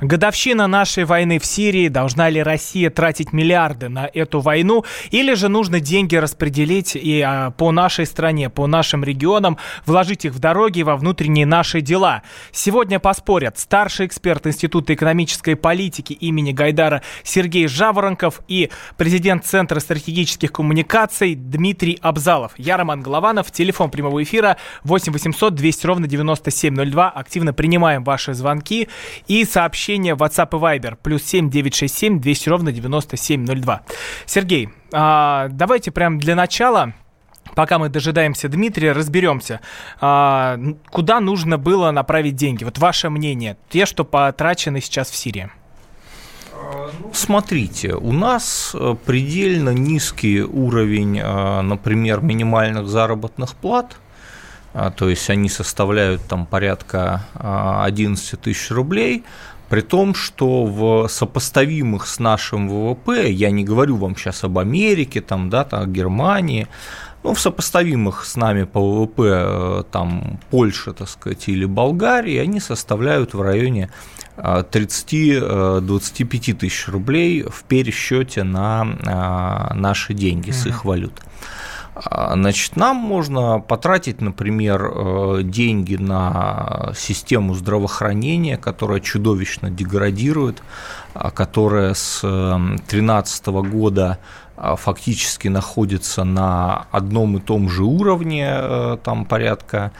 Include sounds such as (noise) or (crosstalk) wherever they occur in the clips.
Годовщина нашей войны в Сирии. Должна ли Россия тратить миллиарды на эту войну? Или же нужно деньги распределить и а, по нашей стране, по нашим регионам, вложить их в дороги, во внутренние наши дела? Сегодня поспорят старший эксперт Института экономической политики имени Гайдара Сергей Жаворонков и президент Центра стратегических коммуникаций Дмитрий Абзалов. Я Роман Голованов. Телефон прямого эфира 8 800 200 ровно 9702. Активно принимаем ваши звонки и сообщения сообщения в WhatsApp и Viber. Плюс 7 967 200 ровно 9702. Сергей, а, давайте прям для начала пока мы дожидаемся Дмитрия, разберемся, а, куда нужно было направить деньги. Вот ваше мнение, те, что потрачены сейчас в Сирии. Смотрите, у нас э, предельно низкий уровень, э, например, минимальных заработных плат, а, то есть они составляют там порядка 11 тысяч рублей, при том, что в сопоставимых с нашим ВВП, я не говорю вам сейчас об Америке, там, да, там, Германии, ну, в сопоставимых с нами по ВВП, э, там, Польша, так сказать, или Болгарии, они составляют в районе 30-25 э, тысяч рублей в пересчете на э, наши деньги с их валют. А, значит, нам можно потратить, например, э, деньги на систему здравоохранения, которая чудовищно деградирует, а, которая с 2013 года а, фактически находится на одном и том же уровне, э, там порядка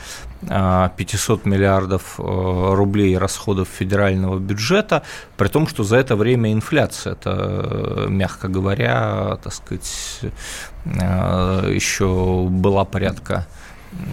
500 миллиардов э, рублей расходов федерального бюджета, при том, что за это время инфляция, это, мягко говоря, так сказать, э, еще была порядка Э,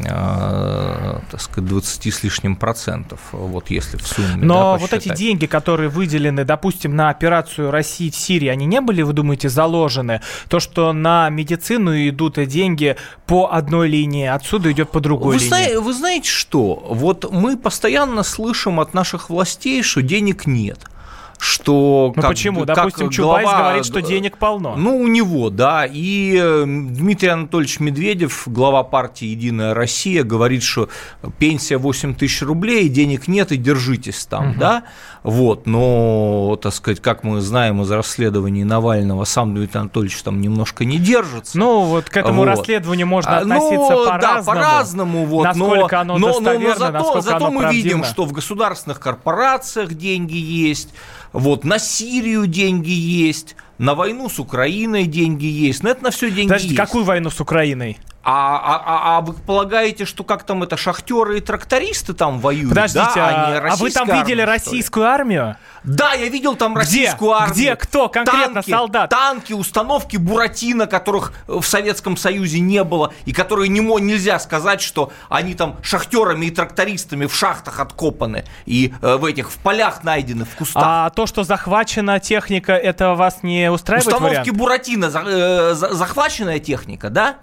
так сказать, 20 с лишним процентов, вот если в сумме. Но да, вот эти деньги, которые выделены, допустим, на операцию России в Сирии, они не были, вы думаете, заложены? То, что на медицину идут деньги по одной линии, отсюда идет по другой вы линии. Знаете, вы знаете что? Вот мы постоянно слышим от наших властей, что денег нет – что... Ну как, почему? Как Допустим, Чубайс глава, говорит, что денег полно. Ну, у него, да. И Дмитрий Анатольевич Медведев, глава партии «Единая Россия», говорит, что пенсия 8 тысяч рублей, денег нет, и держитесь там, угу. да. Вот, но, так сказать, как мы знаем из расследований Навального, сам Дмитрий Анатольевич там немножко не держится. Ну, вот к этому вот. расследованию можно а, относиться ну, по-разному. Да, по-разному. Вот, насколько но, оно достоверно, но, но зато, зато мы правдиво. видим, что в государственных корпорациях деньги есть, вот, на Сирию деньги есть, на войну с Украиной деньги есть. Но это на все деньги Подождите, есть. какую войну с Украиной? А, а, а, а вы полагаете, что как там это шахтеры и трактористы там воюют? Подождите, да, а, а вы там армия, видели российскую армию? Да, я видел там российскую Где? армию. Где? Кто? Конкретно танки, солдат? Танки, установки Буратино, которых в Советском Союзе не было, и которые не, нельзя сказать, что они там шахтерами и трактористами в шахтах откопаны, и э, в этих, в полях найдены, в кустах. А то, что захвачена техника, это вас не устраивает Установки вариант? Буратино, э, захваченная техника, да?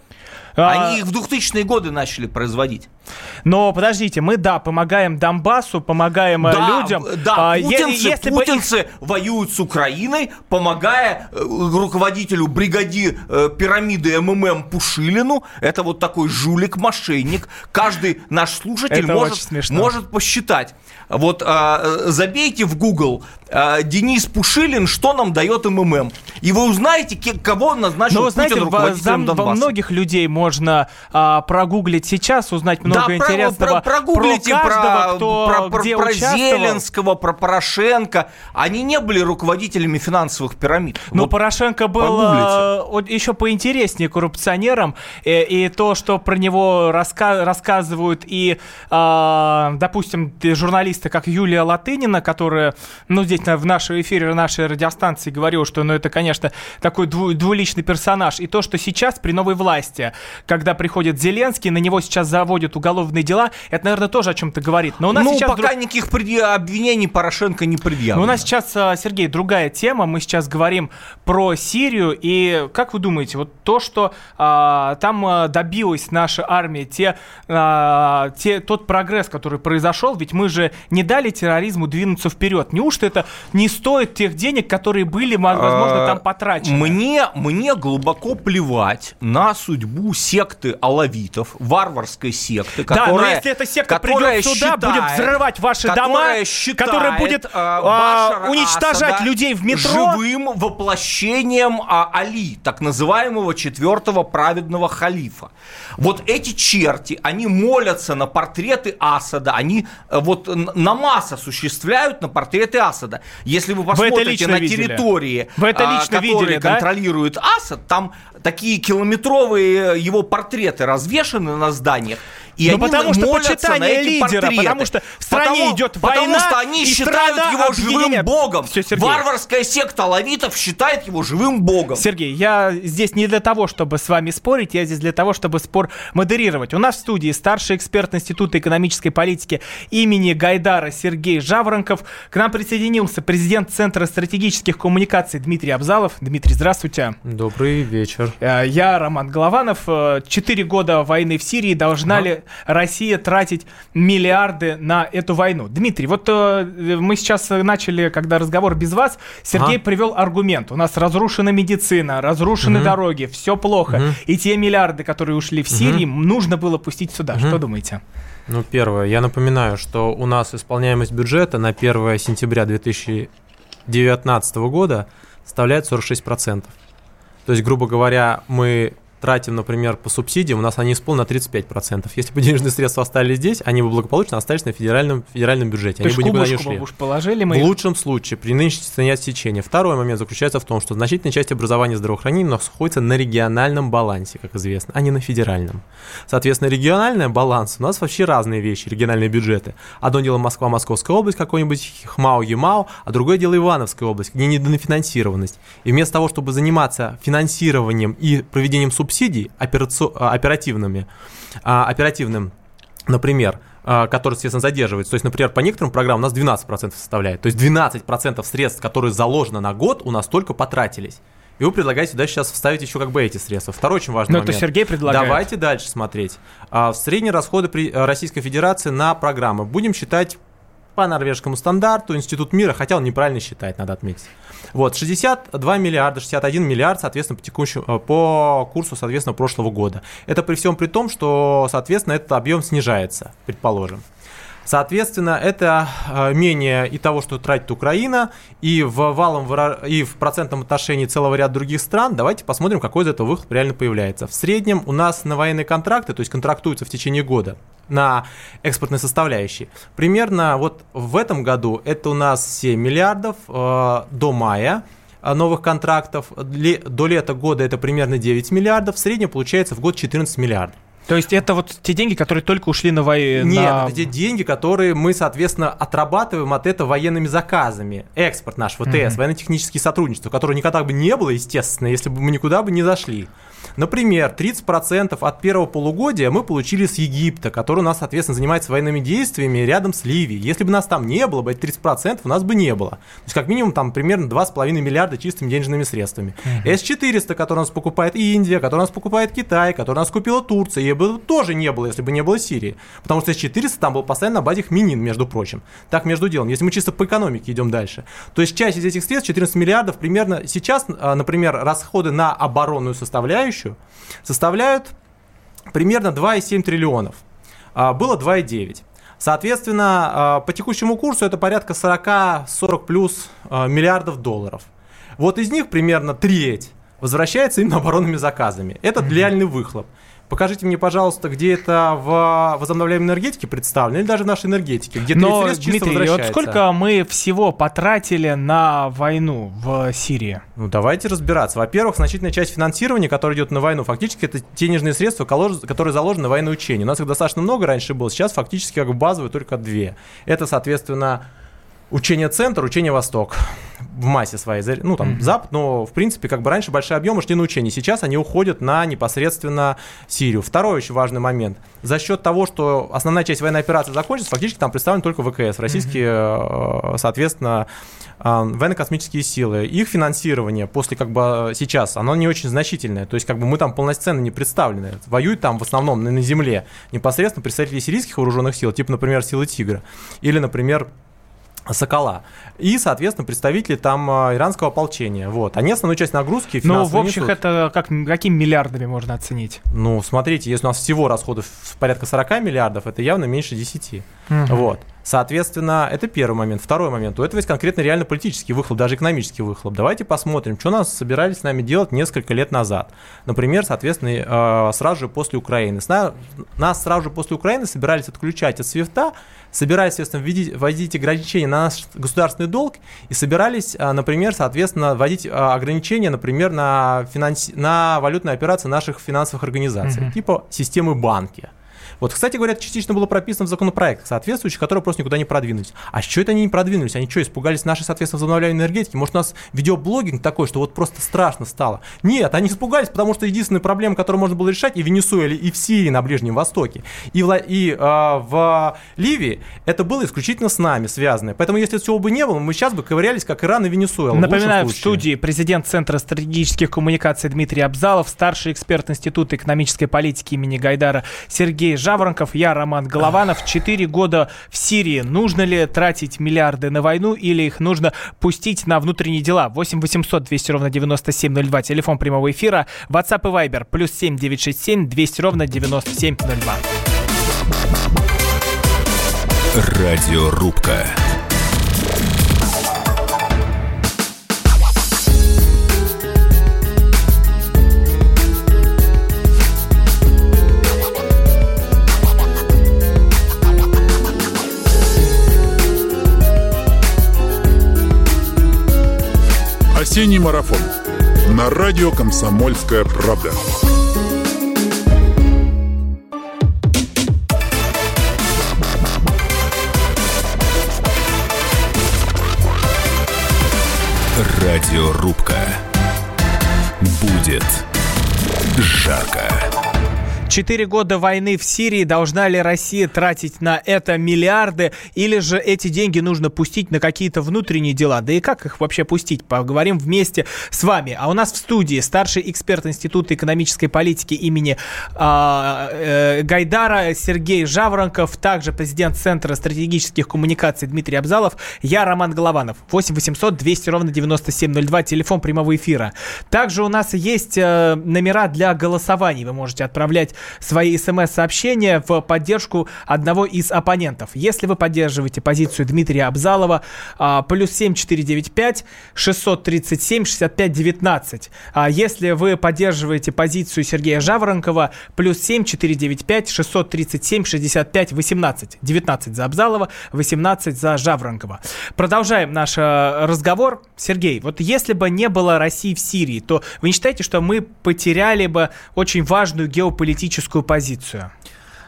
А... Они их в 2000-е годы начали производить. Но подождите, мы, да, помогаем Донбассу, помогаем э, да, людям. Да, а, путинцы, если путинцы их... воюют с Украиной, помогая э, руководителю бригади э, пирамиды МММ Пушилину. Это вот такой жулик-мошенник. Каждый наш слушатель может, может посчитать. Вот а, забейте в Google а, Денис Пушилин, что нам дает МММ. И вы узнаете, кого назначил Но, вы знаете, Путин руководителем Донбасса. Во многих людей можно а, прогуглить сейчас, узнать много да, интересного. Про, про, прогуглите про каждого, про, кто про, где про Зеленского, про Порошенко. Они не были руководителями финансовых пирамид. Но вот Порошенко был прогуглите. еще поинтереснее коррупционером. И, и то, что про него раска рассказывают и, а, допустим, журналисты, как Юлия Латынина, которая, ну, здесь в нашем эфире нашей радиостанции говорила, что, ну, это, конечно, такой дву двуличный персонаж. И то, что сейчас при новой власти, когда приходит Зеленский, на него сейчас заводят уголовные дела, это, наверное, тоже о чем-то говорит. Но у нас ну, сейчас пока друг... никаких обвинений Порошенко не предъявлено. Но у нас сейчас, а, Сергей, другая тема. Мы сейчас говорим про Сирию. И как вы думаете, вот то, что а, там а, добилась наша армия, те, а, те, тот прогресс, который произошел, ведь мы же не дали терроризму двинуться вперед. Неужто это не стоит тех денег, которые были, возможно, там потрачено. Мне, мне глубоко плевать на судьбу секты алавитов, варварской секты, да, которая, но если эта секта придет сюда, считает, будет взрывать ваши дома, считает, которая будет а, уничтожать Асада людей в метро. живым воплощением а, Али, так называемого четвертого праведного халифа. Вот эти черти, они молятся на портреты Асада, они э, вот намаз осуществляют на портреты Асада. Если вы посмотрите на видели? территории, вы это а, лично которые видели, контролирует да? Асад, там такие километровые его портреты развешаны на зданиях. И ну, они потому что почитание лидера, портреты. потому что в стране потому, идет потому война, что они и считают его объединяет. живым богом. Все, Сергей. Варварская секта лавитов считает его живым богом. Сергей, я здесь не для того, чтобы с вами спорить, я здесь для того, чтобы спор модерировать. У нас в студии старший эксперт Института экономической политики имени Гайдара Сергей Жаворонков. К нам присоединился президент Центра стратегических коммуникаций Дмитрий Абзалов. Дмитрий, здравствуйте. Добрый вечер. Э, я Роман Голованов. Э, четыре года войны в Сирии. Должна ага. ли Россия тратить миллиарды на эту войну. Дмитрий, вот э, мы сейчас начали, когда разговор без вас, Сергей ага. привел аргумент. У нас разрушена медицина, разрушены угу. дороги, все плохо. Угу. И те миллиарды, которые ушли в Сирию, угу. нужно было пустить сюда. Угу. Что думаете? Ну, первое, я напоминаю, что у нас исполняемость бюджета на 1 сентября 2019 года составляет 46%. То есть, грубо говоря, мы тратим, например, по субсидиям, у нас они исполнены на 35%. Если бы денежные средства остались здесь, они бы благополучно остались на федеральном, федеральном бюджете. То они бы никуда не ушли. Уж положили мы в лучшем случае, при нынешней цене отсечения. Второй момент заключается в том, что значительная часть образования и здравоохранения находится на региональном балансе, как известно, а не на федеральном. Соответственно, региональный баланс у нас вообще разные вещи, региональные бюджеты. Одно дело Москва, Московская область, какой-нибудь ХМАО, ЕМАО, а другое дело Ивановская область, где недофинансированность. И вместо того, чтобы заниматься финансированием и проведением субсидий операци... А, оперативными, а, оперативным, например, а, который, естественно, задерживается. То есть, например, по некоторым программам у нас 12% составляет. То есть 12% средств, которые заложены на год, у нас только потратились. И вы предлагаете сюда сейчас вставить еще как бы эти средства. Второй очень важный Но момент. это Сергей предлагает. Давайте дальше смотреть. Средние расходы при Российской Федерации на программы будем считать по норвежскому стандарту, Институт мира, хотя он неправильно считает, надо отметить. Вот, 62 миллиарда, 61 миллиард, соответственно, по, текущему, э, по курсу, соответственно, прошлого года. Это при всем при том, что, соответственно, этот объем снижается, предположим. Соответственно, это э, менее и того, что тратит Украина, и в валом и в процентном отношении целого ряда других стран. Давайте посмотрим, какой из этого выхлоп реально появляется. В среднем у нас на военные контракты, то есть контрактуются в течение года, на экспортной составляющей. Примерно вот в этом году это у нас 7 миллиардов э, до мая э, новых контрактов. До лета года это примерно 9 миллиардов. В среднем получается в год 14 миллиардов. То есть это вот те деньги, которые только ушли на войну? Нет, на... это те деньги, которые мы, соответственно, отрабатываем от этого военными заказами. Экспорт наш, ВТС, mm-hmm. военно-технические сотрудничества, которого никогда бы не было, естественно, если бы мы никуда бы не зашли. Например, 30% от первого полугодия мы получили с Египта, который у нас, соответственно, занимается военными действиями рядом с Ливией. Если бы нас там не было бы, эти 30% у нас бы не было. То есть, как минимум, там примерно 2,5 миллиарда чистыми денежными средствами. Uh-huh. С-400, который у нас покупает Индия, который у нас покупает Китай, который у нас купила Турция, ей бы тоже не было, если бы не было Сирии. Потому что С-400 там был постоянно на базе Хминин, между прочим. Так, между делом, если мы чисто по экономике идем дальше. То есть, часть из этих средств, 14 миллиардов, примерно сейчас, а, например, расходы на оборонную составляющую, составляют примерно 2,7 триллионов. А, было 2,9. Соответственно, а, по текущему курсу это порядка 40-40 плюс миллиардов долларов. Вот из них примерно треть возвращается именно оборонными заказами. Это реальный выхлоп. Покажите мне, пожалуйста, где это в возобновляемой энергетике представлено, или даже в нашей энергетике, где Но, Дмитрий, вот сколько мы всего потратили на войну в Сирии? Ну, давайте разбираться. Во-первых, значительная часть финансирования, которая идет на войну, фактически это денежные средства, которые заложены на военное учение. У нас их достаточно много раньше было, сейчас фактически как базовые только две. Это, соответственно, учение Центр, учение Восток в массе своей, ну там mm-hmm. Запад, но в принципе как бы раньше большие объемы шли на учение, сейчас они уходят на непосредственно Сирию. Второй очень важный момент. За счет того, что основная часть военной операции закончится, фактически там представлены только ВКС, российские, mm-hmm. соответственно, э, военно-космические силы. Их финансирование после как бы сейчас, оно не очень значительное. То есть как бы мы там полноценно не представлены. Воюют там в основном на, на земле непосредственно представители сирийских вооруженных сил, типа, например, силы Тигра. Или, например, Сокола. И, соответственно, представители там а, иранского ополчения. Вот. Они основную часть нагрузки Ну, в общем, несут. это как, какими миллиардами можно оценить? Ну, смотрите, если у нас всего расходов порядка 40 миллиардов, это явно меньше 10. Вот. Соответственно, это первый момент. Второй момент. У этого есть конкретно реально политический выхлоп, даже экономический выхлоп. Давайте посмотрим, что нас собирались с нами делать несколько лет назад. Например, соответственно, э, сразу же после Украины. Нас сразу же после Украины собирались отключать от свифта, собирались, соответственно, вводить, вводить ограничения на наш государственный долг и собирались, а, например, соответственно, вводить а, ограничения, например, на, финанси... на валютные операции наших финансовых организаций, Мгм. типа системы банки. Вот, кстати говоря, это частично было прописано в законопроектах соответствующих, которые просто никуда не продвинулись. А что это они не продвинулись? Они что, испугались нашей, соответственно, возобновляемой энергетики? Может, у нас видеоблогинг такой, что вот просто страшно стало? Нет, они испугались, потому что единственная проблема, которую можно было решать и в Венесуэле, и в Сирии на Ближнем Востоке, и в, и, а, в Ливии, это было исключительно с нами связано. Поэтому, если всего бы не было, мы сейчас бы ковырялись, как Иран и Венесуэла. в Напоминаю, в случае. студии президент Центра стратегических коммуникаций Дмитрий Абзалов, старший эксперт Института экономической политики имени Гайдара Сергей Жаворонков, я Роман Голованов. Четыре года в Сирии. Нужно ли тратить миллиарды на войну или их нужно пустить на внутренние дела? 8 800 200 ровно 9702, телефон прямого эфира, WhatsApp и Viber, плюс 7 967 200 ровно 9702. Радиорубка. Осенний марафон. На радио «Комсомольская правда». Радиорубка. Будет жарко. Четыре года войны в Сирии. Должна ли Россия тратить на это миллиарды? Или же эти деньги нужно пустить на какие-то внутренние дела? Да и как их вообще пустить? Поговорим вместе с вами. А у нас в студии старший эксперт Института экономической политики имени а, э, Гайдара Сергей Жаворонков, также президент Центра стратегических коммуникаций Дмитрий Абзалов, я Роман Голованов. 8 800 200 ровно 9702, телефон прямого эфира. Также у нас есть э, номера для голосований. Вы можете отправлять свои смс-сообщения в поддержку одного из оппонентов. Если вы поддерживаете позицию Дмитрия Абзалова, а, плюс 7495 637 65 19. А если вы поддерживаете позицию Сергея Жаворонкова, плюс 7495 637 65 18. 19 за Абзалова, 18 за Жаворонкова. Продолжаем наш э, разговор. Сергей, вот если бы не было России в Сирии, то вы не считаете, что мы потеряли бы очень важную геополитическую позицию?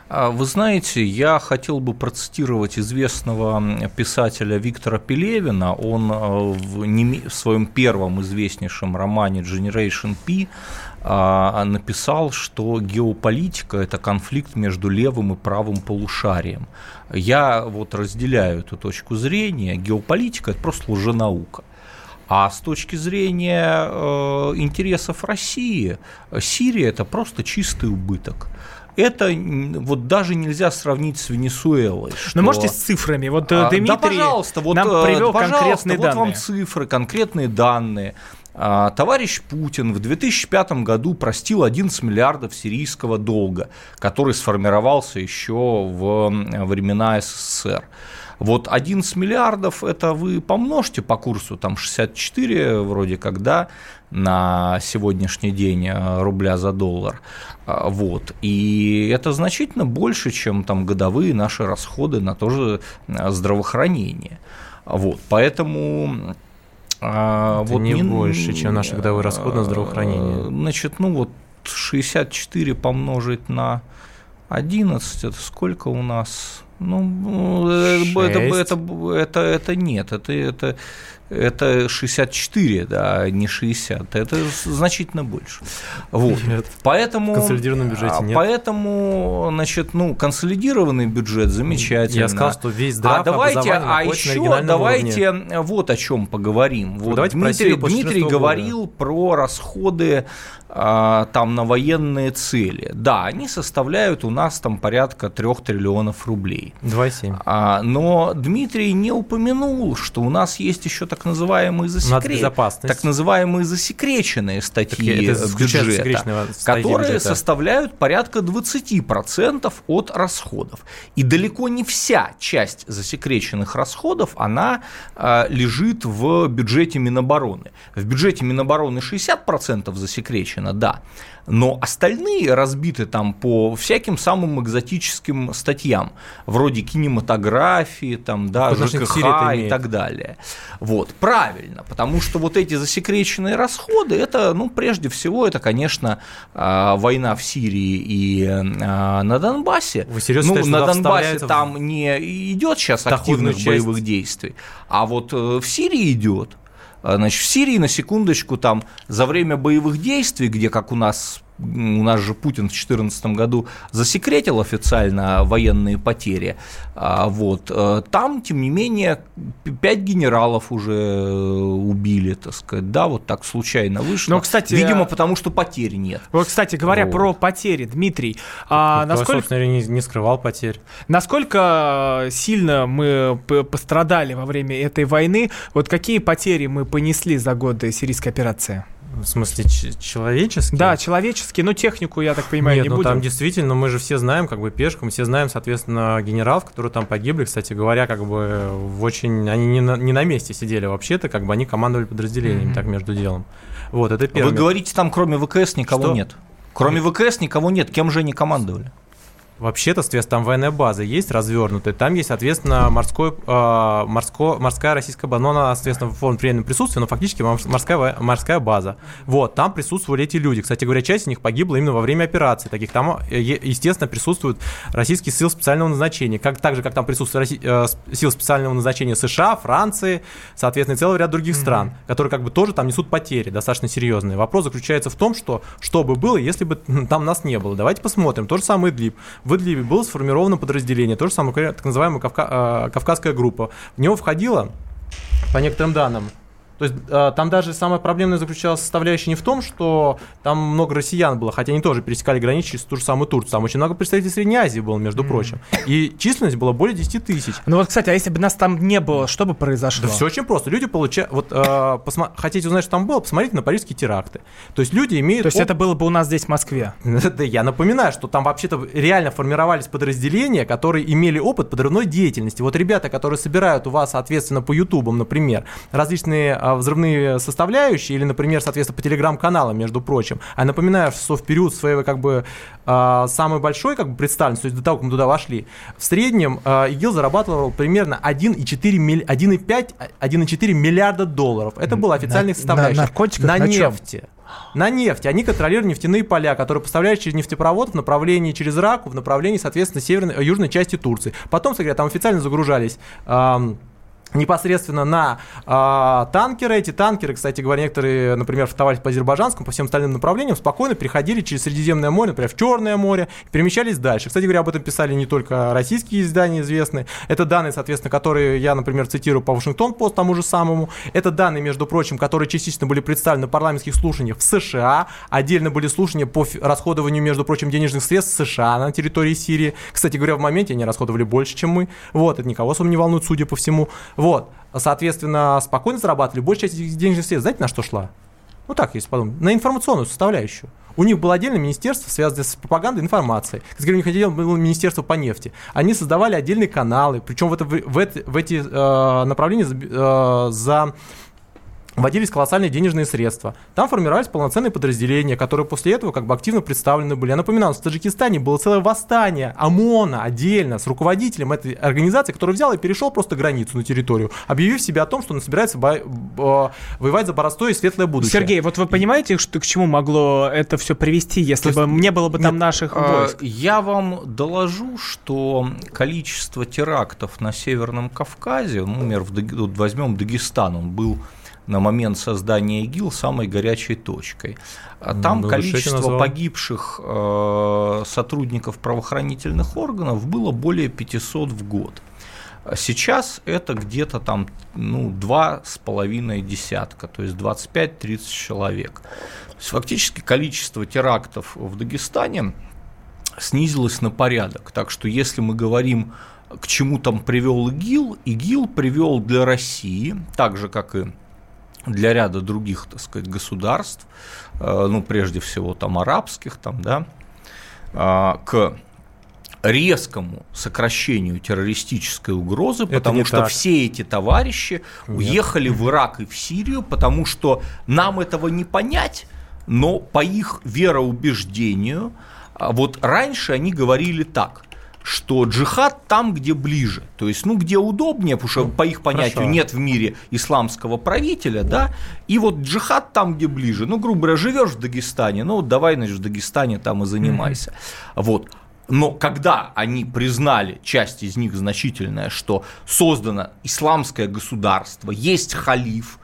А, Вы знаете, я хотел бы процитировать известного писателя Виктора Пелевина. Он э, в, неме- в своем первом известнейшем романе Generation P а, написал, что геополитика – это конфликт между левым и правым полушарием. Я вот разделяю эту точку зрения. Геополитика – это просто лженаука. А с точки зрения э, интересов России, Сирия это просто чистый убыток. Это вот даже нельзя сравнить с Венесуэлой. Ну, что- можете с цифрами. Вот э, а, Дмитрий да, пожалуйста, вот, нам э, привел пожалуйста, конкретные вот данные. вам цифры, конкретные данные. А, Товарищ Путин в 2005 году простил 11 миллиардов сирийского долга, который сформировался еще в времена СССР. Вот 11 миллиардов, это вы помножьте по курсу, там 64 вроде как, да, на сегодняшний день э, рубля за доллар. А, Вот. И это значительно больше, чем там годовые наши расходы на то же э, здравоохранение. Вот. Поэтому а, Это вот не больше, чем наши годовые расходы на э, здравоохранение. Значит, ну вот 64 помножить на 11, это сколько у нас? Ну, э, это, это, это, это нет, это, это это 64, да, не 60. Это значительно больше. Вот. Нет. Поэтому, В консолидированном бюджете а, нет. Поэтому, значит, ну, консолидированный бюджет замечательно. Я сказал, что весь здрав а давайте, а еще давайте уровне. вот о чем поговорим. Вот давайте Дмитрий, Дмитрий 14 года. говорил про расходы а, там на военные цели. Да, они составляют у нас там порядка 3 триллионов рублей. 2,7. А, но Дмитрий не упомянул, что у нас есть еще так называемые засекреченные, так называемые засекреченные статьи исключает бюджета, которые бюджета. составляют порядка 20% от расходов. И далеко не вся часть засекреченных расходов, она а, лежит в бюджете Минобороны. В бюджете Минобороны 60% засекречено, да, но остальные разбиты там по всяким самым экзотическим статьям, вроде кинематографии, там, да, к ЖКХ и так далее. Вот, правильно, потому что вот эти засекреченные расходы, это, ну, прежде всего, это, конечно, а, война в Сирии и а, на Донбассе. Вы серьезно ну, считаете, на Донбассе вставляется в там не идет сейчас активных боевых действий, а вот э, в Сирии идет. А, Значит, в Сирии, на секундочку, там за время боевых действий, где, как у нас, у нас же Путин в 2014 году засекретил официально военные потери, а, вот, э, там, тем не менее, пять генералов уже э, убили, так сказать, да, вот так случайно вышло. Ну, кстати, Видимо, а- потому что потерь нет. Вот, кстати, говоря Вот. про потери, Дмитрий, а Никто, насколько, собственно, не, не скрывал потерь. насколько сильно мы пострадали во время этой войны? Вот какие потери мы понесли за годы сирийской операции? В смысле, ч- человеческий? Да, человеческие, но технику, я так понимаю, Нет, не ну будем. там действительно, мы же все знаем, как бы пешком, все знаем, соответственно, генералов, которые там погибли, кстати говоря, как бы в очень, они не на, не на месте сидели вообще-то, как бы они командовали подразделениями, Мгм. так между делом. Вот, это первое. Вы говорите, там кроме ВКС никого Что? нет. Кроме ВКС никого нет. Кем же они командовали? Вообще-то, там военная база есть развернутая, там есть, соответственно, морской, э, морско, морская российская база, но она, соответственно, в форме временного присутствия, но фактически морс- морская, морская база. Вот, там присутствовали эти люди. Кстати говоря, часть из них погибла именно во время операции. Таких там, э, естественно, присутствуют российские силы специального назначения, как, так же, как там присутствуют Росси- э, силы специального назначения США, Франции, соответственно, и целый ряд других стран, которые как бы тоже там несут потери достаточно серьезные. Вопрос заключается в том, что что бы было, если бы там нас не было. Давайте посмотрим. То же самое Идлиб. В Идлибе было сформировано подразделение, то же самое, так называемая Кавка- э, Кавказская группа. В него входило, по некоторым данным, то есть э, там даже самая проблемная заключалась составляющая не в том, что там много россиян было, хотя они тоже пересекали границу через ту же самую Турцию. Там очень много представителей Средней Азии было, между прочим. И численность была более 10 тысяч. Ну вот, кстати, а если бы нас там не было, что бы произошло? Да все очень просто. Люди получают... Вот э, посма- хотите узнать, что там было? Посмотрите на парижские теракты. То есть люди имеют... То есть оп- это было бы у нас здесь, в Москве? (laughs) Да, я напоминаю, что там вообще-то реально формировались подразделения, которые имели опыт подрывной деятельности. Вот ребята, которые собирают у вас, соответственно, по ютубам, например, различные а, взрывные составляющие, или, например, соответственно, по телеграм-каналам, между прочим. А напоминаю, что в период своего, как бы, а, самой большой, как бы, представленности, то есть до того, как мы туда вошли, в среднем а, ИГИЛ зарабатывал примерно 1,4 миль- 1,5 1,4 миллиарда долларов. Это было официальных на составляющих. наркотиках? На На нефти. На нефти. Они контролируют нефтяные поля, которые поставляют через нефтепровод в направлении через Раку, в направлении, соответственно, северной, южной части Турции. Потом, кстати, там официально загружались ам, непосредственно на а, танкеры. Эти танкеры, кстати говоря, некоторые, например, флотовались по азербайджанскому, по всем остальным направлениям, спокойно переходили через Средиземное море, например, в Черное море, и перемещались дальше. Кстати говоря, об этом писали не только российские издания известные. Это данные, соответственно, которые я, например, цитирую по Вашингтон-Пост, тому же самому. Это данные, между прочим, которые частично были представлены на парламентских слушаниях в США. Отдельно были слушания по расходованию, между прочим, денежных средств США на территории Сирии. Кстати говоря, в моменте они расходовали больше, чем мы. Вот, это никого особо не волнует, судя по всему. Вот, соответственно, спокойно зарабатывали. Большая часть денежных средств, знаете, на что шла? Ну так, если подумать, на информационную составляющую. У них было отдельное министерство, связанное с пропагандой и информацией. Как говорю, у них отдельно было министерство по нефти. Они создавали отдельные каналы, причем в, это, в, эти- в эти э, направления э, за вводились колоссальные денежные средства. Там формировались полноценные подразделения, которые после этого как бы активно представлены были. Я напоминаю, в Таджикистане было целое восстание ОМОНа отдельно с руководителем этой организации, который взял и перешел просто границу на территорию, объявив себе о том, что он собирается бо- бо- воевать за простое и светлое будущее. Сергей, вот вы понимаете, что, к чему могло это все привести, если То бы есть- не было бы там нет, наших А, войск? Я вам доложу, что количество терактов на Северном Кавказе, ну, например, в Даг- вот возьмем Дагестан, он был на момент создания ИГИЛ самой горячей точкой. А Там Ну, лучше количество это назвал. погибших э, сотрудников правоохранительных органов было более 500 в год. А Сейчас это где-то там ну, два с половиной десятка, то есть 25-30 человек. То есть фактически количество терактов в Дагестане снизилось на порядок. Так что если мы говорим, к чему там привел ИГИЛ, ИГИЛ привел для России, так же как и для ряда других, так сказать, государств, э, ну, прежде всего, там, арабских, там, да, а, к резкому сокращению террористической угрозы, потому не что так. все эти товарищи уехали в Ирак и в Сирию, потому что нам этого не понять, но по их вероубеждению, а вот раньше они говорили так, что джихад там, где ближе, то есть, ну, где удобнее, потому что по их понятию хорошо. нет в мире исламского правителя, да, и вот джихад там, где ближе, ну, грубо говоря, живешь в Дагестане, ну, вот давай, значит, в Дагестане там и занимайся, вот. Но когда они признали, часть из них значительная, что создано исламское государство, есть халиф,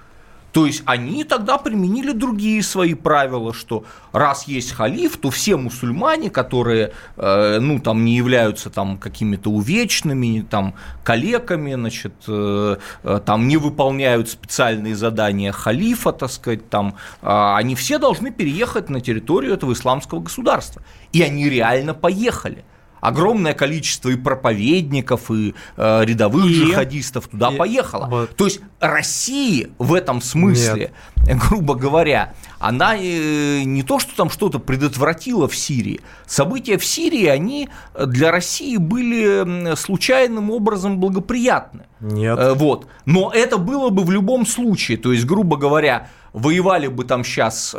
то есть они тогда применили другие свои правила, что раз есть халиф, то все мусульмане, которые, э, ну, там не являются там какими-то увечными, там, калеками, значит, э, э, там не выполняют специальные задания халифа, так сказать, там, э, они все должны переехать на территорию этого исламского государства. И они реально поехали. Огромное количество и проповедников, и э, рядовых И? джихадистов туда И- поехало. вот. То есть России в этом смысле, э, (laughs) грубо говоря, она э, не то, что там что-то предотвратила в Сирии. События в Сирии, они для России были случайным образом благоприятны. Нет. Э, Вот. Но это было бы в любом случае. То есть, грубо говоря, воевали бы там сейчас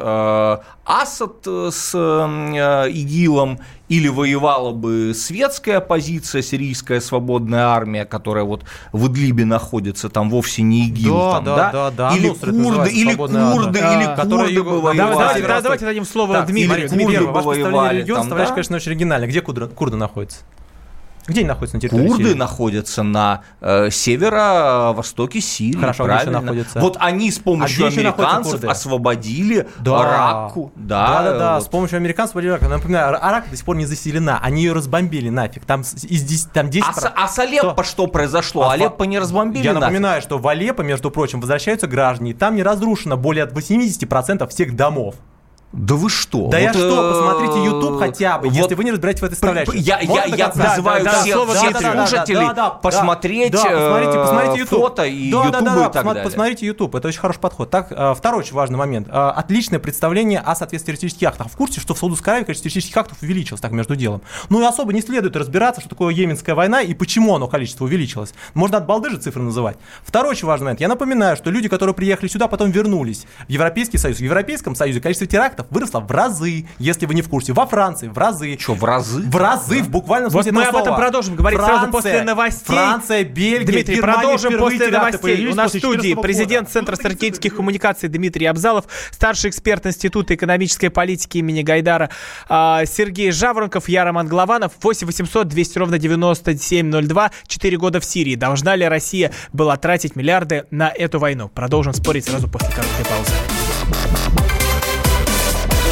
Асад э, с э, ИГИЛом, или воевала бы светская оппозиция, сирийская свободная армия, которая вот в Идлибе находится, там вовсе не ИГИЛ, Да, там, да, да, да, да, или Нусра это курды, или курды, армия. или А, курды бы Да, воевали. Давайте, давайте, да, давайте. дадим слово Так, Дмитрию. бы ваше представление да? конечно, очень оригинально. Где курды, курды находятся? Где они находятся на территории Курды Сирии? находятся на э, северо-востоке Сирии. Хорошо, а где еще правильно. находятся? Вот они с помощью А еще находятся американцев освободили Да. Ракку. Да, да, да, да, вот. с помощью американцев вводили Ирак. Напоминаю, Арак до сих пор не заселена. Они ее разбомбили нафиг. Там из 10, там 10 А, с, а с Алеппо что произошло? А Алеппо не разбомбили Я нафиг? напоминаю, что в Алеппо, между прочим, возвращаются граждане. и Там не разрушено более 80% всех домов. Да вы что? Да я Вот, что, э, посмотрите YouTube хотя бы, вот если вы не разбираетесь в этой составляющей. Я, я, я призываю да, да, всех, слово всех Дмитрию. слушателей Да, да, да, посмотреть, да, посмотрите, э, посмотрите YouTube. фото и да, YouTube да, да, и да, так посма- далее. Посмотрите YouTube, это очень хороший подход. Так, э, второй очень важный момент. Отличное представление о соответствии террористических актов. В курсе, что в Саудовской Аравии количество террористических актов увеличилось, так между делом. Ну и особо не следует разбираться, что такое Йеменская война и почему оно количество увеличилось. Можно от балды же цифры называть. Второй очень важный момент. Я напоминаю, что люди, которые приехали сюда, потом вернулись в Европейский Союз. В Европейском Союзе количество терактов выросло в разы, если вы не в курсе. Во Франции в разы. Что, в разы? В разы, в буквальном Вот смысле мы этого об этом продолжим говорить сразу после новостей. Франция, Бельгия, Дмитрий, Германия продолжим после новостей. У нас в студии 14 президент. Центра стратегических коммуникаций Дмитрий Абзалов, старший эксперт Института экономической политики имени Гайдара а, Сергей Жаворонков, я Роман Голованов. 8 800 200 ровно 9702. Четыре года в Сирии. Должна ли Россия была тратить миллиарды на эту войну? Продолжим спорить сразу после короткой паузы.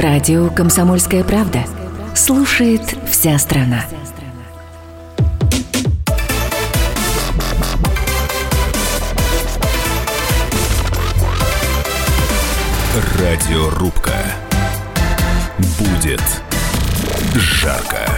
Радио «Комсомольская правда». Слушает вся страна. Радиорубка. Будет жарко.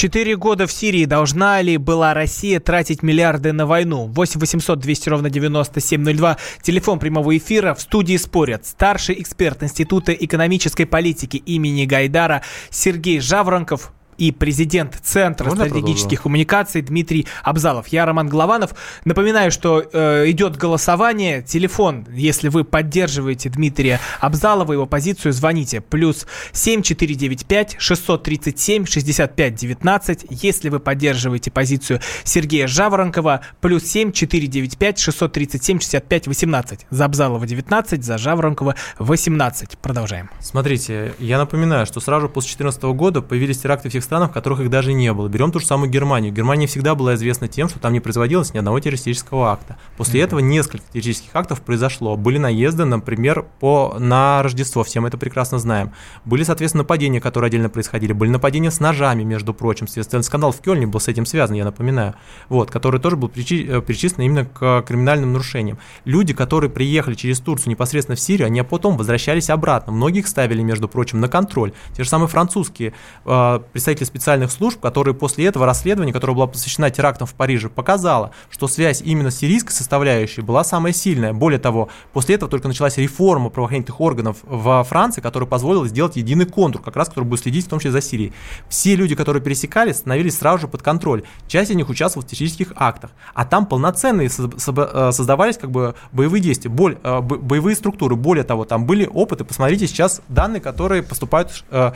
Четыре года в Сирии должна ли была Россия тратить миллиарды на войну? 8 800 200 ровно 9702. Телефон прямого эфира. В студии спорят старший эксперт Института экономической политики имени Гайдара Сергей Жаворонков, и президент Центра Можно стратегических коммуникаций Дмитрий Абзалов. Я Роман Голованов. Напоминаю, что э, идет голосование. Телефон, если вы поддерживаете Дмитрия Абзалова, его позицию, звоните. Плюс 7495 637 65 19. Если вы поддерживаете позицию Сергея Жаворонкова, плюс 7495 637 65 18. За Абзалова 19, за Жаворонкова 18. Продолжаем. Смотрите, я напоминаю, что сразу после 2014 года появились теракты в тех странах, в которых их даже не было. Берем ту же самую Германию. Германия всегда была известна тем, что там не производилось ни одного террористического акта. После этого несколько террористических актов произошло. Были наезды, например, по, на Рождество, все мы это прекрасно знаем. Были, соответственно, нападения, которые отдельно происходили. Были нападения с ножами, между прочим. Соответственно, скандал в Кёльне был с этим связан, я напоминаю. Вот, который тоже был причи- э, причислен именно к криминальным нарушениям. Люди, которые приехали через Турцию непосредственно в Сирию, они потом возвращались обратно. Многих ставили, между прочим, на контроль. Те же самые французские э, представители специальных служб, которые после этого расследования, которое было посвящено терактам в Париже, показало, что связь именно с сирийской составляющей была самая сильная. Более того, после этого только началась реформа правоохранительных органов во Франции, которая позволила сделать единый контур, как раз который будет следить в том числе за Сирией. Все люди, которые пересекались, становились сразу же под контроль. Часть из них участвовала в террористических актах. А там полноценные э, создавались как бы боевые действия, боль- э, бо- боевые структуры. Более того, там были опыты. Посмотрите сейчас данные, которые поступают э,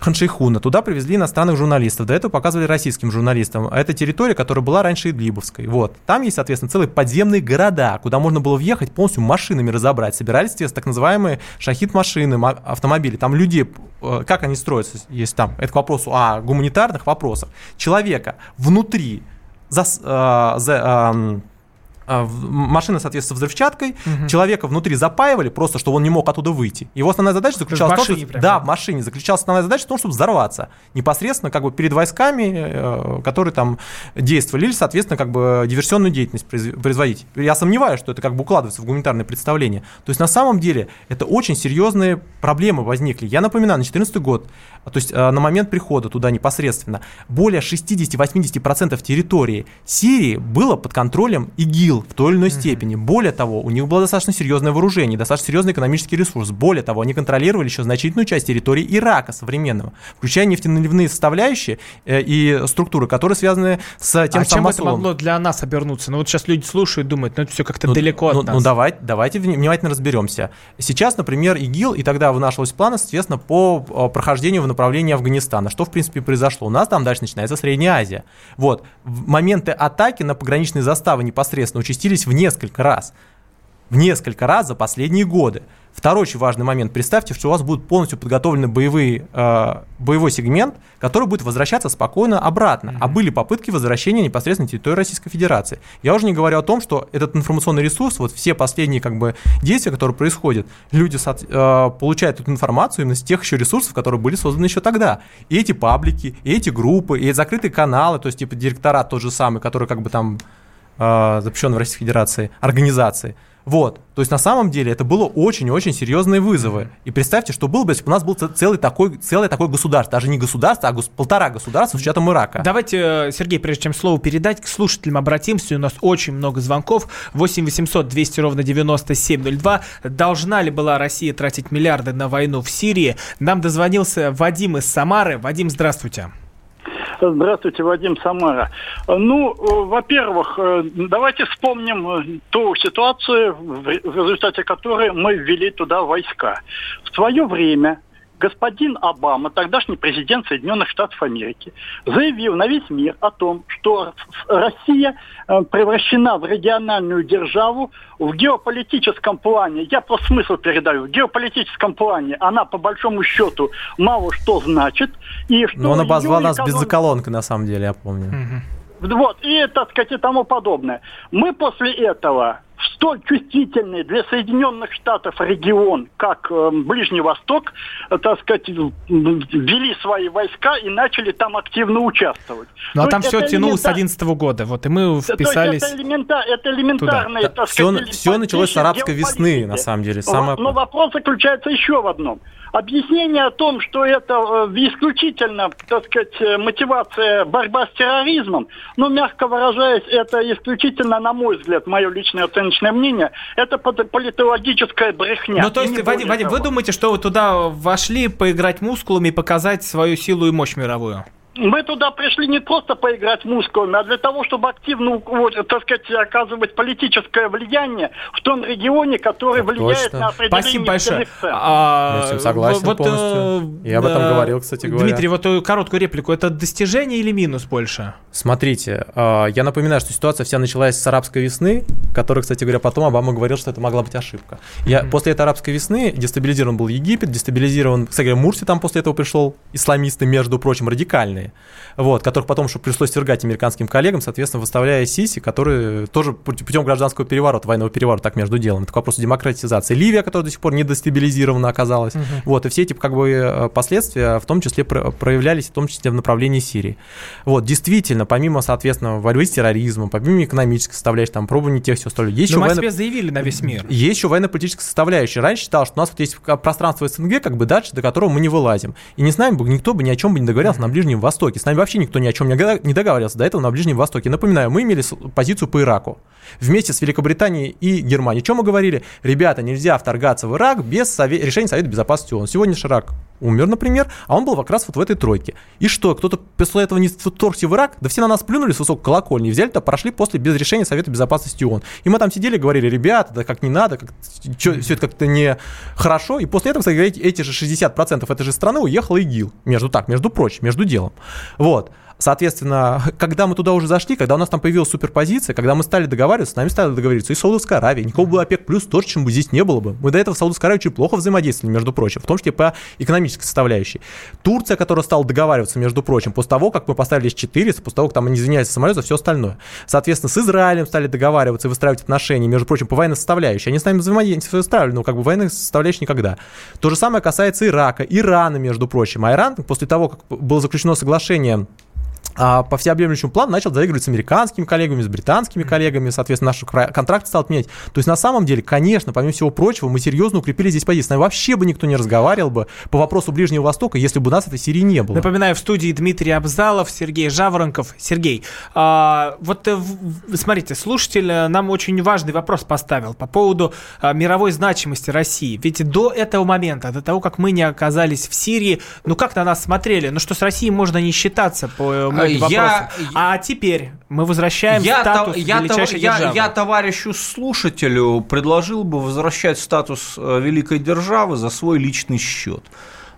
Хан Шейхуна. Туда привезли иностранных журналистов. До этого показывали российским журналистам. А это территория, которая была раньше Идлибовской. Вот. Там есть, соответственно, целые подземные города, куда можно было въехать полностью машинами разобрать. Собирались, естественно, так называемые шахид-машины, ма- автомобили. Там люди, э, как они строятся, есть там, это к вопросу о гуманитарных вопросах. Человека внутри зас- э, за- эм, машина, соответственно, с взрывчаткой, человека внутри запаивали просто, чтобы он не мог оттуда выйти. Его основная задача заключалась в том, что, да, в машине заключалась основная задача в том, чтобы взорваться непосредственно как бы перед войсками, э, которые там действовали, или, соответственно, как бы диверсионную деятельность произ- производить. Я сомневаюсь, что это как бы укладывается в гуманитарное представление. То есть на самом деле это очень серьезные проблемы возникли. Я напоминаю, на 2014 год, а, то есть э, на момент прихода туда непосредственно, более 60-80% территории Сирии было под контролем ИГИЛ в той или иной степени. Более того, у них было достаточно серьезное вооружение, достаточно серьезный экономический ресурс. Более того, они контролировали еще значительную часть территории Ирака современного, включая нефтяные составляющие э, и структуры, которые связаны с тем а чем это могло для нас обернуться? Ну вот сейчас люди слушают, думают, ну это все как-то далеко от ну, нас. ну, давайте, давайте вни- внимательно разберемся. Сейчас, например, ИГИЛ, и тогда вынашивались планы, соответственно, по э, прохождению в направлении Афганистана. Что, в принципе, произошло? У нас там дальше начинается Средняя Азия. Вот. Моменты атаки на пограничные заставы непосредственно участились в несколько раз. В несколько раз за последние годы. Второй очень важный момент. Представьте, что у вас будут полностью подготовлены боевые, э, боевой сегмент, который будет возвращаться спокойно обратно. А были попытки возвращения непосредственно на территорию Российской Федерации. Я уже не говорю о том, что этот информационный ресурс, вот все последние как бы действия, которые происходят, люди э, получают эту информацию именно с тех еще ресурсов, которые были созданы еще тогда. И эти паблики, и эти группы, и закрытые каналы, то есть типа директорат тот же самый, который как бы там э, запрещен в Российской Федерации, организации. Вот. То есть на самом деле это было очень-очень серьезные вызовы. И представьте, что было бы, если бы у нас был целый такой, целое такое государство, даже не государство, а гос- полтора государства с учетом Ирака. Давайте, э, Сергей, прежде чем слово передать, к слушателям обратимся. У нас очень много звонков. 8 800 200 ровно 9702. Должна ли была Россия тратить миллиарды на войну в Сирии? Нам дозвонился Вадим из Самары. Вадим, здравствуйте. Здравствуйте, Вадим Самара. Ну, э, во-первых, э, давайте вспомним э, ту ситуацию, в ре- в результате которой мы ввели туда войска. В свое время господин Обама, тогдашний президент Соединенных Штатов Америки, заявил на весь мир о том, что Россия превращена в региональную державу в геополитическом плане. Я просто смысл передаю. В геополитическом плане она, по большому счету, мало что значит. И что Но он обозвал нас экономика- бензоколонкой, на самом деле, я помню. Вот, и, так сказать, и тому подобное. Мы после этого столь чувствительный для Соединенных Штатов регион, как э, Ближний Восток, э, так сказать, ввели свои войска и начали там активно участвовать. Ну а То там все тянулось с элементар- 2011 года. Вот, и мы то есть вписались... это, элемента- это элементарные, Туда. так Все, сказать, все началось с арабской весны, на самом деле. Самое... Но вопрос заключается еще в одном. Объяснение о том, что это э, исключительно, так сказать, э, мотивация борьба с терроризмом, ну, мягко выражаясь, это исключительно, на мой взгляд, мое личное оценочное мнение, это политологическая брехня. Ну, то есть, Вадим, Вадим, вы думаете, что вы туда вошли поиграть мускулами и показать свою силу и мощь мировую? Мы туда пришли не просто поиграть мускулами, а для того, чтобы активно, вот, так сказать, оказывать политическое влияние в том регионе, который влияет точно. на определение Спасибо большое. А, Я с этим согласен вот, э, полностью. Я об этом говорил, кстати говоря. Дмитрий, вот э, короткую реплику. Это достижение или минус больше? Смотрите, э, я напоминаю, что ситуация вся началась с арабской весны, которая, кстати говоря, потом Обама говорил, что это могла быть ошибка. Я, После этой арабской весны дестабилизирован был Египет, дестабилизирован, кстати говоря, Мурси там после этого пришел, исламисты, между прочим, радикальные, вот, которых потом что пришлось свергать американским коллегам, соответственно, выставляя Сиси, которые тоже пут- путем гражданского переворота, военного переворота, так между делом. Это к вопросу демократизации. Ливия, которая до сих пор не дестабилизирована оказалась. Вот, и все эти как бы э, последствия в том числе про- проявлялись, в том числе в направлении Сирии. Вот, действительно, помимо, соответственно, борьбы с терроризмом, помимо экономической составляющей, там, пробования тех, все остальное, есть Но еще о военно- заявили на весь мир. есть еще военно-политическая составляющая. Раньше считал, что у нас вот есть пространство СНГ, как бы дальше, до которого мы не вылазим. И не с нами бы никто бы ни о чем бы не договорился на Ближнем Востоке. С нами вообще никто ни о чем не договаривался до этого на Ближнем Востоке. Напоминаю, мы имели позицию по Ираку. Вместе с Великобританией и Германией. Чем мы говорили? Ребята, нельзя вторгаться в Ирак без сове- решения Совета Безопасности ООН. Сегодня же Ирак умер, например, а он был как раз вот в этой тройке. И что, кто-то после этого не вторгся в Ирак? Да все на нас плюнули с высокой колокольни, взяли-то, прошли после без решения Совета Безопасности ООН. И мы там сидели говорили, ребята, да как не надо, как, все это как-то не хорошо. И после этого, кстати, эти же 60% этой же страны уехал ИГИЛ. Между так, между прочим, между делом. Вот. Соответственно, (laughs) когда мы туда уже зашли, когда у нас там появилась суперпозиция, когда мы стали договариваться, с нами стали договариваться и Саудовская Аравия, никакого бы ОПЕК плюс тоже, чем бы здесь не было бы. Мы до этого в Саудовской Аравии очень плохо взаимодействовали, между прочим, в том числе по экономической составляющей. Турция, которая стала договариваться, между прочим, после того, как мы поставили С-400, после того, как там они извиняются за самолет, за все остальное. Соответственно, с Израилем стали договариваться и выстраивать отношения, между прочим, по военной составляющей. Они с нами взаимодействовали, но как бы военной составляющей никогда. То же самое касается Ирака, Ирана, между прочим. А Иран после того, как было заключено соглашение по всеобъемлющему плану начал заигрывать с американскими коллегами, с британскими коллегами, соответственно, наши контракты стал отменять. То есть, на самом деле, конечно, помимо всего прочего, мы серьезно укрепили здесь позиции. С нами вообще бы никто не разговаривал бы по вопросу Ближнего Востока, если бы у нас этой Сирии не было. Напоминаю, в студии Дмитрий Абзалов, Сергей Жаворонков. Сергей, а, вот э, смотрите, слушатель э, нам очень важный вопрос поставил по поводу а, мировой значимости России. Ведь до этого момента, до того, как мы не оказались в Сирии, ну как на нас смотрели? Ну что с Россией можно не считаться по э, многим Я-. А теперь мы возвращаем Я, статус я, величайшей я- державы. я товарищу слушателю предложил бы возвращать статус э, великой державы за свой личный счет.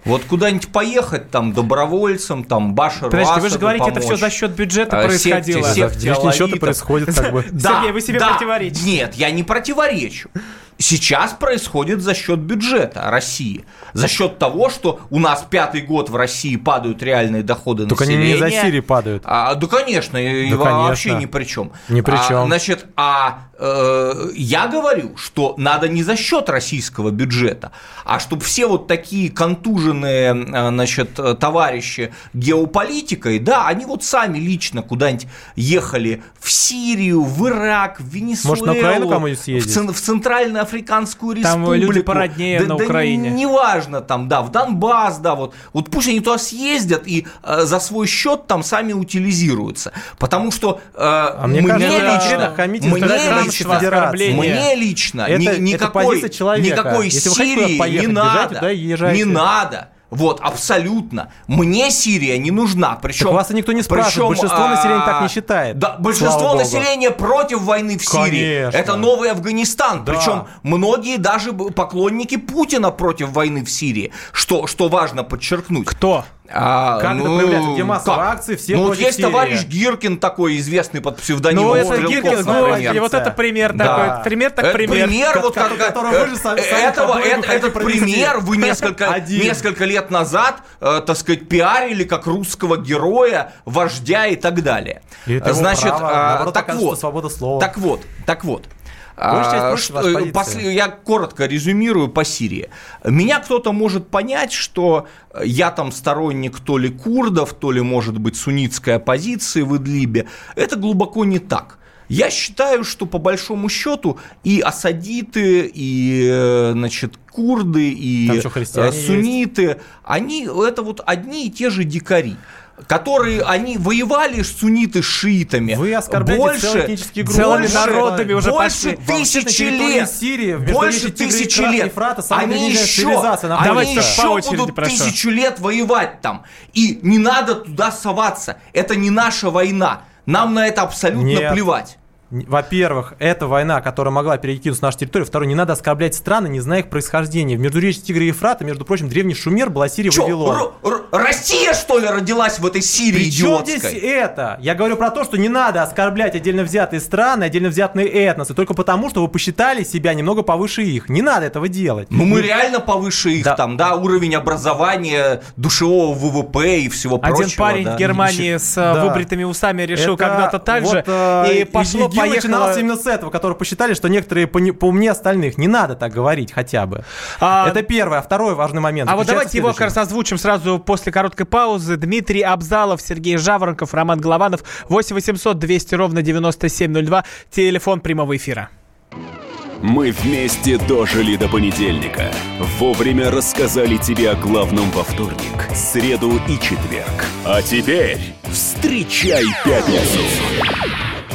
Вот куда-нибудь поехать там добровольцем, там Башару Подождите, вы же говорите, это все помочь. за счет бюджета А, происходило. секте- секте ничего-то алавитов. происходит как бы. (laughs) Да, Сергей, вы себе да. противоречите. Нет, я не противоречу. Сейчас происходит за счет бюджета России. За счет того, что у нас пятый год в России падают реальные доходы Только они населения. не из-за Сирии падают. А, да, конечно, и Да, вообще конечно. ни при чем. Ни при А, чем. значит, а э, я говорю, что надо не за счет российского бюджета, а чтобы все вот такие контуженные, э, значит, э, товарищи геополитикой, да, они вот сами лично куда-нибудь ехали в Сирию, в Ирак, в Венесуэлу, Может, на Украину кому-нибудь в, съездить? цен- в Центральноафриканскую Там республику. люди породнее на Украине. Не, неважно, там, да, в Донбасс, да, вот. Вот пусть они туда съездят и э, за свой счет там сами утилизируются. Потому что э, мне мне кажется, это лично, хамите мне лично, мне лично Это- ни- это никакой, человека. никакой Сирии не надо. езжайте. Не надо. Вот, абсолютно. Мне Сирия не нужна. Причем, Так вас и никто не спрашивает. Большинство населения так не считает. Да, большинство населения против войны в Сирии. Конечно. Это новый Афганистан. Да. Причем многие даже поклонники Путина против войны в Сирии. Что, что важно подчеркнуть. Кто? А, Как это проявляется? Где массовые акции, все Ну, вот есть Сирии. товарищ Гиркин такой, известный под псевдонимом Ну, это Гиркин, ну, и вот это пример Да. такой. Пример так Это пример. пример, вот как, которого э, вы же сами- э, сами этого, это- хотите этот пример вы несколько, (laughs) несколько лет назад, э, так сказать, пиарили как русского героя, вождя и так далее. И это Значит, право. а, Наоборот, так вот, свобода слова. так вот, так вот. А, что, после, я коротко резюмирую по Сирии. Меня кто-то может понять, что я там сторонник то ли курдов, то ли, может быть, суннитской оппозиции в Идлибе. Это глубоко не так. Я считаю, что по большому счету и асадиты, и э, значит, курды, и э, сунниты, есть. они это вот одни и те же дикари которые они воевали сунниты с шиитами. Вы оскорбляете больше, группы. Целыми народами уже больше пошли. тысячи лет. Сирии, больше тысячи лет. Ефрата, они еще, они еще будут прошу. тысячу лет воевать там. И не надо туда соваться. Это не наша война. Нам на это абсолютно Нет. плевать. Во-первых, это война, которая могла перекинуться на нашу территорию. Второе, не надо оскорблять страны, не зная их происхождения. В междуречии Тигра и Ефрата, между прочим, древний Шумер была Сирия Чё, Вавилон. Россия, что ли, родилась в этой Сирии При идиотской? здесь это? Я говорю про то, что не надо оскорблять отдельно взятые страны, отдельно взятые этносы, только потому, что вы посчитали себя немного повыше их. Не надо этого делать. Ну, мы реально повыше их да. там, да, уровень образования, душевого ВВП и всего Один прочего. Один парень да. в Германии с э, да. выбритыми усами решил когда-то так вот, же, э, и пошло и, поехало... начинался именно с этого, который посчитали, что некоторые по, поумнее остальных. Не надо так говорить хотя бы. А, Это первое. А второй важный момент. А вот давайте его как раз озвучим сразу после короткой паузы. Дмитрий Абзалов, Сергей Жаворонков, Роман Голованов. 8 800 200 ровно 9702. Телефон прямого эфира. Мы вместе дожили до понедельника. Вовремя рассказали тебе о главном во вторник, среду и четверг. А теперь встречай пятницу.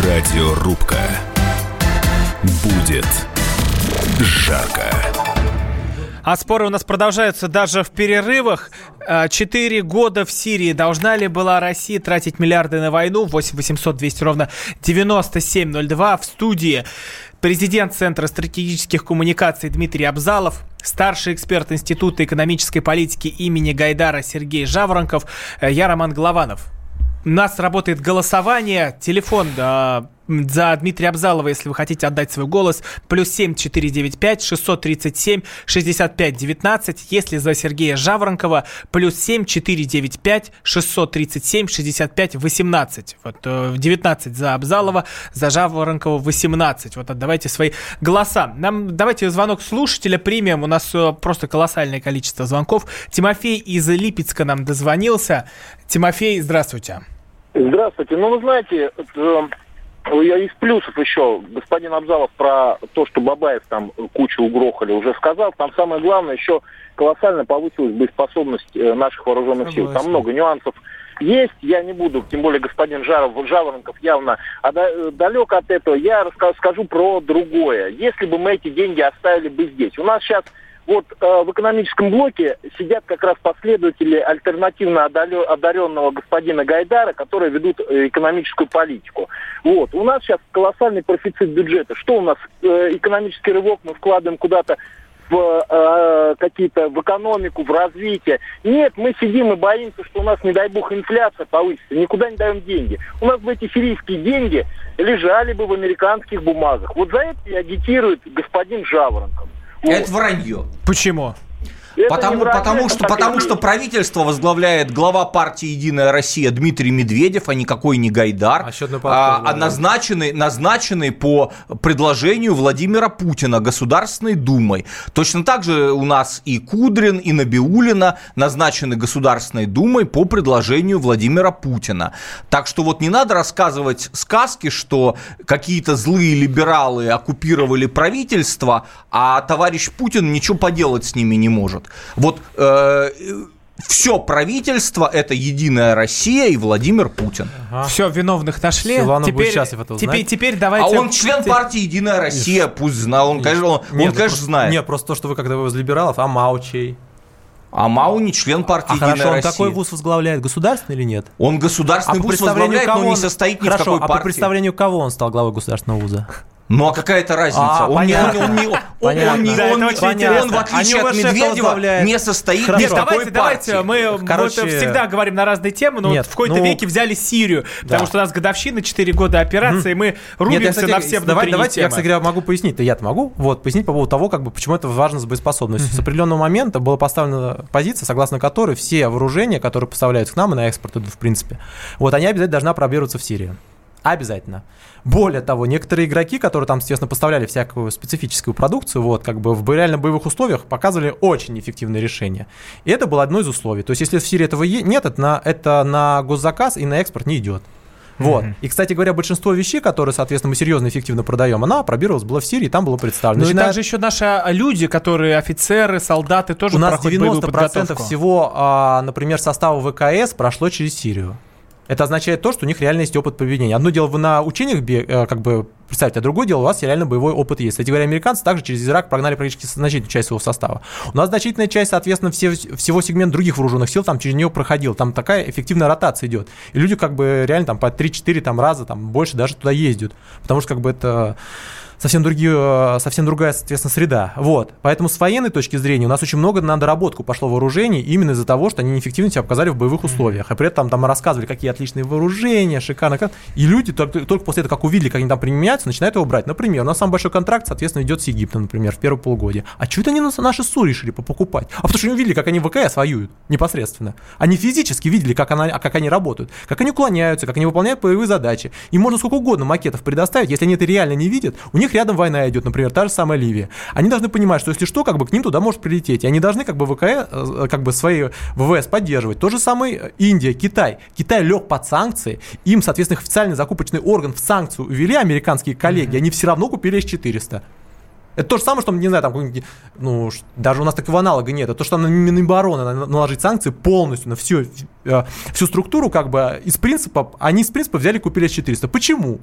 Радиорубка. Будет жарко. А споры у нас продолжаются даже в перерывах. А, четыре года в Сирии. Должна ли была Россия тратить миллиарды на войну? 8 800 200 ровно 9702 в студии. Президент Центра стратегических коммуникаций Дмитрий Абзалов, старший эксперт Института экономической политики имени Гайдара Сергей Жаворонков, э, я Роман Голованов. У нас работает голосование. Телефон да, за Дмитрия Абзалова, если вы хотите отдать свой голос, плюс 7 495 637 65 19. Если за Сергея Жаворонкова, плюс 7 495 637 65 18. Вот 19 э, за Абзалова, за Жаворонкова 18. Вот отдавайте свои голоса. Нам давайте звонок слушателя примем. У нас э, просто колоссальное количество звонков. Тимофей из Липецка нам дозвонился. Тимофей, здравствуйте. Здравствуйте. Ну, вы знаете, я из плюсов еще, господин Абзалов про то, что Бабаев там кучу угрохали, уже сказал. Там самое главное, еще колоссально повысилась боеспособность э, наших вооруженных сил. Там много нюансов есть, я не буду, тем более господин Жаров, Жаворонков явно а далек от этого. Я расскажу про другое. Если бы мы эти деньги оставили бы здесь. У нас сейчас вот э, в экономическом блоке сидят как раз последователи альтернативно одаренного господина Гайдара, которые ведут э, экономическую политику. Вот. У нас сейчас колоссальный профицит бюджета. Что у нас? Э, экономический рывок мы вкладываем куда-то в э, какие-то в экономику, в развитие. Нет, мы сидим и боимся, что у нас, не дай бог, инфляция повысится, никуда не даем деньги. У нас бы эти сирийские деньги лежали бы в американских бумагах. Вот за это и агитирует господин Жаворонков. Это вранье. Почему? Это потому, потому, что, потому что правительство возглавляет глава партии «Единая Россия» Дмитрий Медведев, а никакой не Гайдар, а, а назначенный, назначенный по предложению Владимира Путина Государственной Думой. Точно так же у нас и Кудрин, и Набиулина назначены Государственной Думой по предложению Владимира Путина. Так что вот не надо рассказывать сказки, что какие-то злые либералы оккупировали правительство, а товарищ Путин ничего поделать с ними не может. Вот э, все правительство это Единая Россия и Владимир Путин. Ага. Все, виновных нашли. Силуанов теперь, счастлив этого теперь, теперь давайте... А он член партии Единая Россия, пусть знал. Он, конечно, он, нет, он, конечно, просто, знает. Нет, просто то, что вы когда вы из либералов, а Маучей? А МАУ не член партии А «Единая хорошо, он Россия». такой вуз возглавляет государственный или нет? Он государственный А по вуз представлению возглавляет, кого но не он- состоит ни в Хорошо, какой а по партии. представлению кого он стал главой государственного вуза? Ну а какая это разница? А, он, не, он, понятно. он, не- он, он не- Да, он он, интересно. в отличие от Медведева, не состоит Хорошо. ни Нет, давайте, давайте, партии. мы Короче, вот всегда говорим на разные темы, но Нет, вот в какой-то ну- веке взяли Сирию, потому Да. что у нас годовщина, 4 года операции, и мы Нет, я, рубимся кстати, на все давай- внутренние Давайте я, темы. кстати говоря, могу пояснить, то я-то могу, вот, пояснить по поводу того, как бы, почему это важно с боеспособностью. С определенного момента была поставлена позиция, согласно которой все вооружения, которые поставляются к нам и на экспорт идут, в принципе, вот, они обязательно должны пробироваться в Сирию. Обязательно. Более того, некоторые игроки, которые там, естественно, поставляли всякую специфическую продукцию, вот, как бы в реально боевых условиях показывали очень эффективное решение. И это было одно из условий. То есть, если в Сирии этого нет, это на, это на госзаказ и на экспорт не идет. Вот. И, кстати говоря, большинство вещей, которые, соответственно, мы серьезно эффективно продаем, она пробировалась была в Сирии, и там было представлено. Ну и Начиная- также еще наши а, люди, которые офицеры, солдаты, тоже у нас проходят боевую 90% подготовку. всего, а, например, состава ВКС прошло через Сирию. Это означает то, что у них реально есть опыт поведения. Одно дело, вы на учениях э, как бы представьте, а другое дело, у вас реально боевой опыт есть. Кстати говоря, американцы также через Ирак прогнали практически значительную часть своего состава. У нас значительная часть, соответственно, все, всего сегмента других вооруженных сил там через нее проходил. Там такая эффективная ротация идет. И люди как бы реально там по 3-4 там, раза, там больше даже туда ездят. Потому что как бы это совсем, другие, э, совсем другая, соответственно, среда. Вот. Поэтому с военной точки зрения у нас очень много на доработку пошло вооружений именно из-за того, что они неэффективно себя показали в боевых условиях. А при этом там рассказывали, какие отличные вооружения, шикарно. как. И люди только, только после этого, как увидели, как они там применяются, начинают его брать. Например, у нас самый большой контракт, соответственно, идет с Египтом, например, в первое полугодие. А что это они наши СУ решили покупать? А потому что они увидели, как они в ВКС воюют непосредственно. Они физически видели, как, она, как они работают, как они уклоняются, как они выполняют боевые задачи. Им можно сколько угодно макетов предоставить, если они это реально не видят, у них рядом война идет, например, та же самая Ливия. Они должны понимать, что если что, как бы к ним туда может прилететь. И они должны как бы ВКС, э, как бы свои ВВС поддерживать. То же самое Индия, Китай. Китай лег под санкции, им, соответственно, официальный закупочный орган в санкцию увели американские коллеги, они все равно купили С-400. Это то же самое, что, не знаю, там, ну, даже у нас такого аналога нет. Это то, что на Минобороны на- наложить санкции полностью на всю, э, всю структуру, как бы, из принципа, они из принципа взяли и купили С-400. Почему?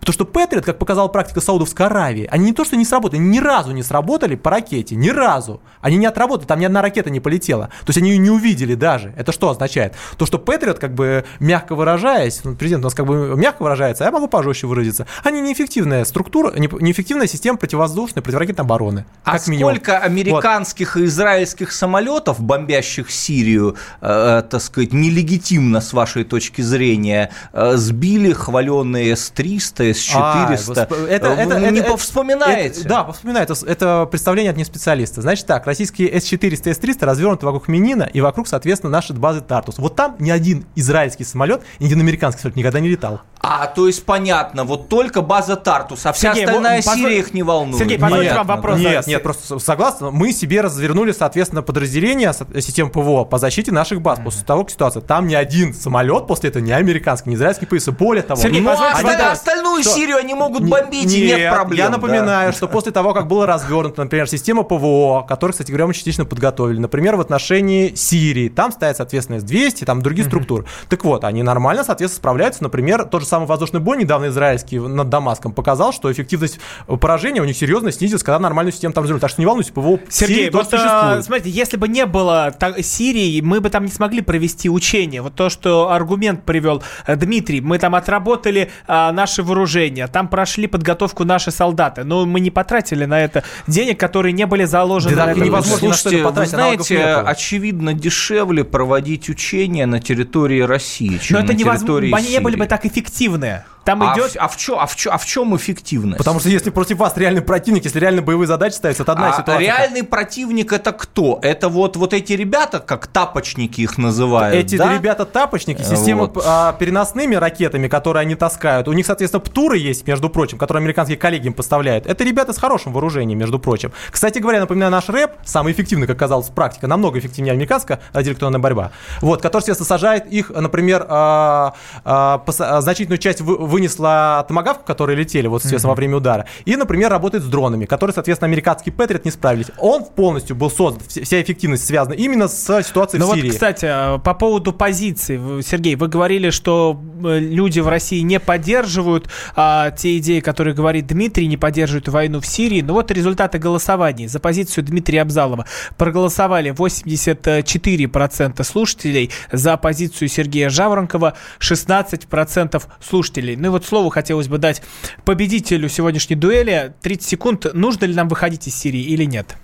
Потому что Патриот, как показала практика Саудовской Аравии, они не то, что не сработали, они ни разу не сработали по ракете, ни разу. Они не отработали, там ни одна ракета не полетела. То есть они ее не увидели даже. Это что означает? То, что Патриот, как бы, мягко выражаясь, ну, президент у нас как бы мягко выражается, а я могу пожестче выразиться, они неэффективная структура, не- неэффективная система противовоздушной, противоракетной обороны. А как минимум. сколько американских и израильских самолетов, бомбящих Сирию, э, так сказать, нелегитимно с вашей точки зрения, э, сбили хваленные С-300, С-400? Ай, госп- это, Вы это, не это- повспоминаете? это- да, повспоминаю. Это, это представление от не специалиста. Значит так, российские С-400 и С-300 развернуты вокруг Минина и вокруг, соответственно, нашей базы Тартус. Вот там ни один израильский самолет, ни один американский самолет никогда не летал. А, то есть понятно, вот только база Тартус, а вся Сергей, остальная вот позволь- Сирия их не волнует. Сергей, позвольте Нет, вам вопрос Нет, задать. нет, просто согласно, мы себе развернули, соответственно, подразделение со- систем ПВО по защите наших баз после того, как ситуация. Там ни один самолет после этого, ни американский, ни израильский появился. Более того, Сергей, Ну, а позвольте тогда задать- остальную Что? Сирию они могут Не- бомбить, и нет проблем. Я да. напоминаю, что после того, как была развернута, например, система ПВО, которую, кстати говоря, мы частично подготовили, например, в отношении Сирии, там стоят, соответственно, С-200, там другие структуры. Так вот, они нормально, соответственно, справляются. Например, тот же самый воздушный бой недавно израильский над Дамаском показал, что эффективность поражения у них серьезно снизилась, когда нормальную систему там развернули. Так что не волнуйтесь, ПВО Сергей, Сирии вот, а, смотрите, если бы не было та- Сирии, мы бы там не смогли провести учения. Вот то, что аргумент привел э, Дмитрий, мы там отработали а, наши вооружения, там прошли подготовку наши солдаты, но мы не потратили на это денег, которые не были заложены Да на так это. невозможно ни на что Слушайте, вы потратить, аналогов знаете, очевидно дешевле проводить учения на территории России, чем Но это на невозможно, территории они не были бы Сирии. так эффективны агрессивная. Там а, идет... в, а, в чё- а, в чё- а в чем эффективность? Потому что если против вас реальный противник, если реально боевые задачи ставятся, это одна А ситуация. реальный противник это кто? Это вот, вот эти ребята, как тапочники их называют, Эти да? ребята тапочники, система Вот. а, переносными ракетами, которые они таскают. У них, соответственно, птуры есть, между прочим, которые американские коллеги им поставляют. Это ребята с хорошим вооружением, между прочим. Кстати говоря, напоминаю, наш рэп, самый эффективный, как оказалось, практика, намного эффективнее американская радиоэлектронная борьба. Вот, который, соответственно, сажает их, например, а, а, а, значительную часть в- вынесла томагавку, которые летели вот, соответственно, во время удара. И, например, работает с дронами, которые, соответственно, американский Патриот не справились. Он полностью был создан, вся эффективность связана именно с ситуацией ну в вот, Сирии. кстати, э, по поводу позиции, Сергей, вы говорили, что э, люди в России не поддерживают а, те идеи, которые говорит Дмитрий, не поддерживают войну в Сирии. Но вот результаты голосований. За позицию Дмитрия Абзалова проголосовали 84% слушателей, за позицию Сергея Жаворонкова 16% слушателей. Ну и вот слово хотелось бы дать победителю сегодняшней дуэли. 30 секунд. Нужно ли нам выходить из Сирии или нет?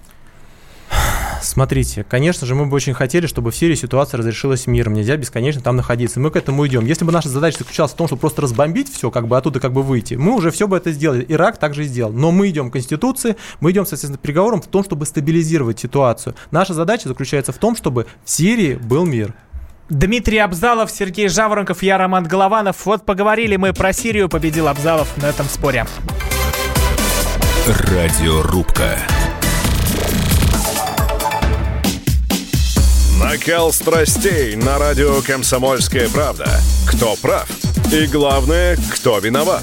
Смотрите, конечно же, мы бы очень хотели, чтобы в Сирии ситуация разрешилась миром. Нельзя бесконечно там находиться. Мы к этому идем. Если бы наша задача заключалась в том, чтобы просто разбомбить все, как бы оттуда как бы выйти, мы уже все бы это сделали. Ирак также и сделал. Но мы идем к Конституции, мы идем, соответственно, переговорам в том, чтобы стабилизировать ситуацию. Наша задача заключается в том, чтобы в Сирии был мир. Дмитрий Абзалов, Сергей Жаворонков, я Роман Голованов. Вот поговорили мы про Сирию, победил Абзалов на этом споре. Радиорубка. Накал страстей на радио «Комсомольская правда». Кто прав? И главное, кто виноват?